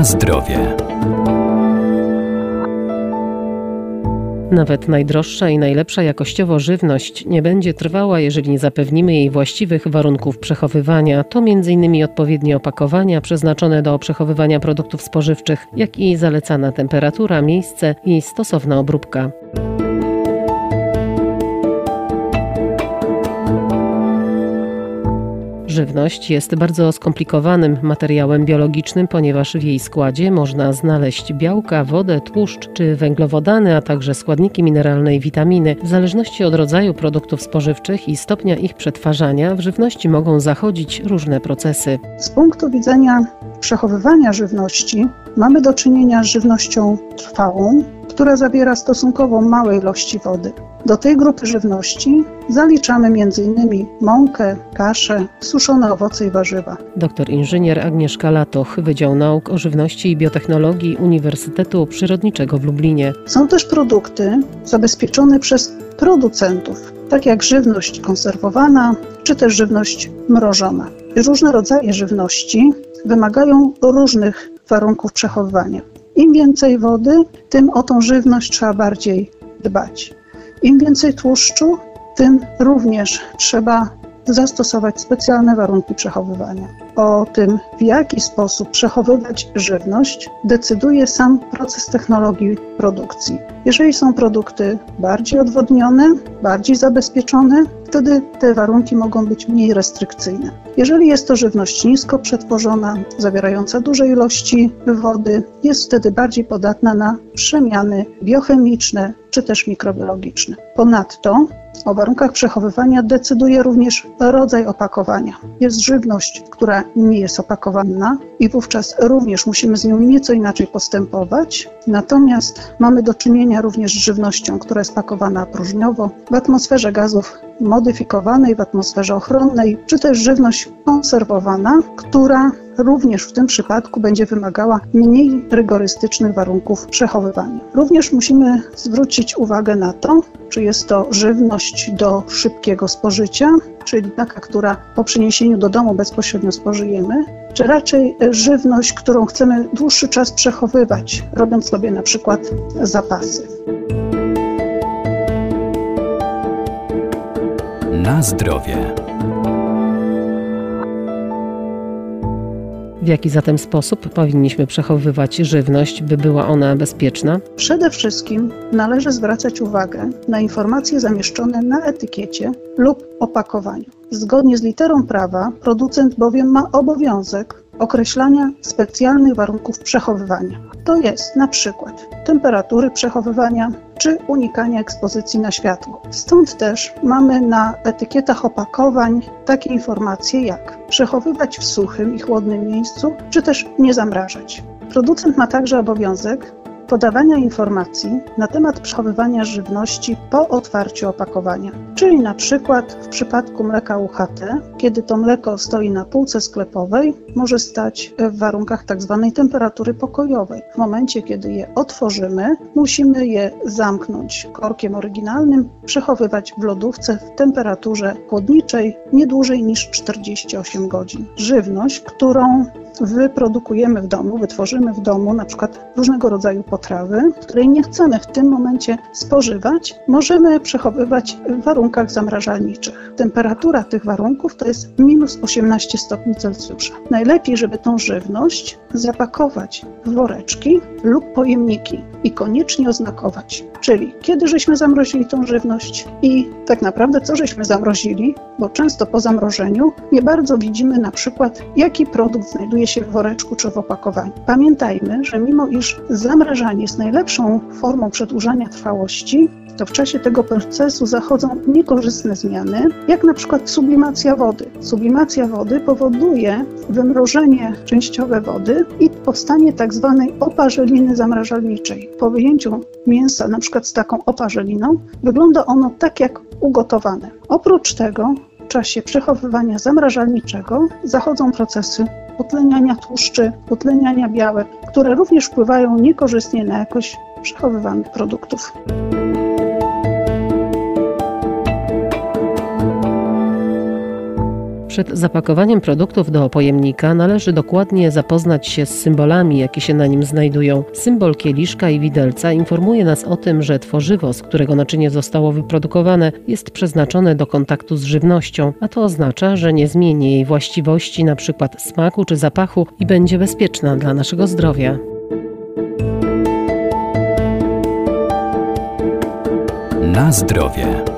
Na zdrowie. Nawet najdroższa i najlepsza jakościowo żywność nie będzie trwała, jeżeli nie zapewnimy jej właściwych warunków przechowywania. To m.in. odpowiednie opakowania przeznaczone do przechowywania produktów spożywczych, jak i zalecana temperatura, miejsce i stosowna obróbka. Żywność jest bardzo skomplikowanym materiałem biologicznym, ponieważ w jej składzie można znaleźć białka, wodę, tłuszcz czy węglowodany, a także składniki mineralne i witaminy. W zależności od rodzaju produktów spożywczych i stopnia ich przetwarzania, w żywności mogą zachodzić różne procesy. Z punktu widzenia przechowywania żywności mamy do czynienia z żywnością trwałą, która zawiera stosunkowo małe ilości wody. Do tej grupy żywności zaliczamy m.in. mąkę, kaszę, suszone owoce i warzywa. Doktor inżynier Agnieszka Latoch, Wydział Nauk o Żywności i Biotechnologii Uniwersytetu Przyrodniczego w Lublinie. Są też produkty zabezpieczone przez producentów, tak jak żywność konserwowana czy też żywność mrożona. Różne rodzaje żywności wymagają różnych warunków przechowywania. Im więcej wody, tym o tą żywność trzeba bardziej dbać. Im więcej tłuszczu, tym również trzeba zastosować specjalne warunki przechowywania. O tym, w jaki sposób przechowywać żywność, decyduje sam proces technologii produkcji. Jeżeli są produkty bardziej odwodnione, bardziej zabezpieczone, wtedy te warunki mogą być mniej restrykcyjne. Jeżeli jest to żywność nisko przetworzona, zawierająca duże ilości wody, jest wtedy bardziej podatna na przemiany biochemiczne czy też mikrobiologiczne. Ponadto o warunkach przechowywania decyduje również rodzaj opakowania. Jest żywność, która nie jest opakowana i wówczas również musimy z nią nieco inaczej postępować. Natomiast mamy do czynienia również z żywnością, która jest pakowana próżniowo w atmosferze gazów modyfikowanej, w atmosferze ochronnej, czy też żywność konserwowana, która również w tym przypadku będzie wymagała mniej rygorystycznych warunków przechowywania. Również musimy zwrócić uwagę na to, czy jest to żywność do szybkiego spożycia, czyli taka, która po przyniesieniu do domu bezpośrednio spożyjemy, czy raczej żywność, którą chcemy dłuższy czas przechowywać, robiąc sobie na przykład zapasy. Na zdrowie. W jaki zatem sposób powinniśmy przechowywać żywność, by była ona bezpieczna? Przede wszystkim należy zwracać uwagę na informacje zamieszczone na etykiecie lub opakowaniu. Zgodnie z literą prawa, producent bowiem ma obowiązek określania specjalnych warunków przechowywania. To jest na przykład temperatury przechowywania czy unikania ekspozycji na światło. Stąd też mamy na etykietach opakowań takie informacje jak przechowywać w suchym i chłodnym miejscu, czy też nie zamrażać. Producent ma także obowiązek podawania informacji na temat przechowywania żywności po otwarciu opakowania. Czyli na przykład w przypadku mleka UHT, kiedy to mleko stoi na półce sklepowej, może stać w warunkach tzw. Tak temperatury pokojowej. W momencie, kiedy je otworzymy, musimy je zamknąć korkiem oryginalnym, przechowywać w lodówce w temperaturze chłodniczej nie dłużej niż 48 godzin. Żywność, którą wyprodukujemy w domu, wytworzymy w domu na przykład różnego rodzaju potrawy, której nie chcemy w tym momencie spożywać, możemy przechowywać w warunkach zamrażalniczych. Temperatura tych warunków to jest minus 18 stopni Celsjusza. Najlepiej, żeby tą żywność zapakować w woreczki lub pojemniki i koniecznie oznakować, czyli kiedy żeśmy zamrozili tą żywność i tak naprawdę co żeśmy zamrozili, bo często po zamrożeniu nie bardzo widzimy na przykład jaki produkt znajduje się w woreczku czy w opakowaniu. Pamiętajmy, że mimo iż zamrażanie jest najlepszą formą przedłużania trwałości, to w czasie tego procesu zachodzą niekorzystne zmiany, jak na przykład sublimacja wody. Sublimacja wody powoduje wymrożenie częściowe wody i powstanie tak zwanej oparzeliny zamrażalniczej. Po wyjęciu mięsa, na przykład z taką oparzeliną, wygląda ono tak jak ugotowane. Oprócz tego w czasie przechowywania zamrażalniczego zachodzą procesy utleniania tłuszczy, utleniania białek, które również wpływają niekorzystnie na jakość przechowywanych produktów. Przed zapakowaniem produktów do pojemnika należy dokładnie zapoznać się z symbolami, jakie się na nim znajdują. Symbol kieliszka i widelca informuje nas o tym, że tworzywo, z którego naczynie zostało wyprodukowane, jest przeznaczone do kontaktu z żywnością, a to oznacza, że nie zmieni jej właściwości, np. smaku czy zapachu i będzie bezpieczna dla naszego zdrowia. Na zdrowie.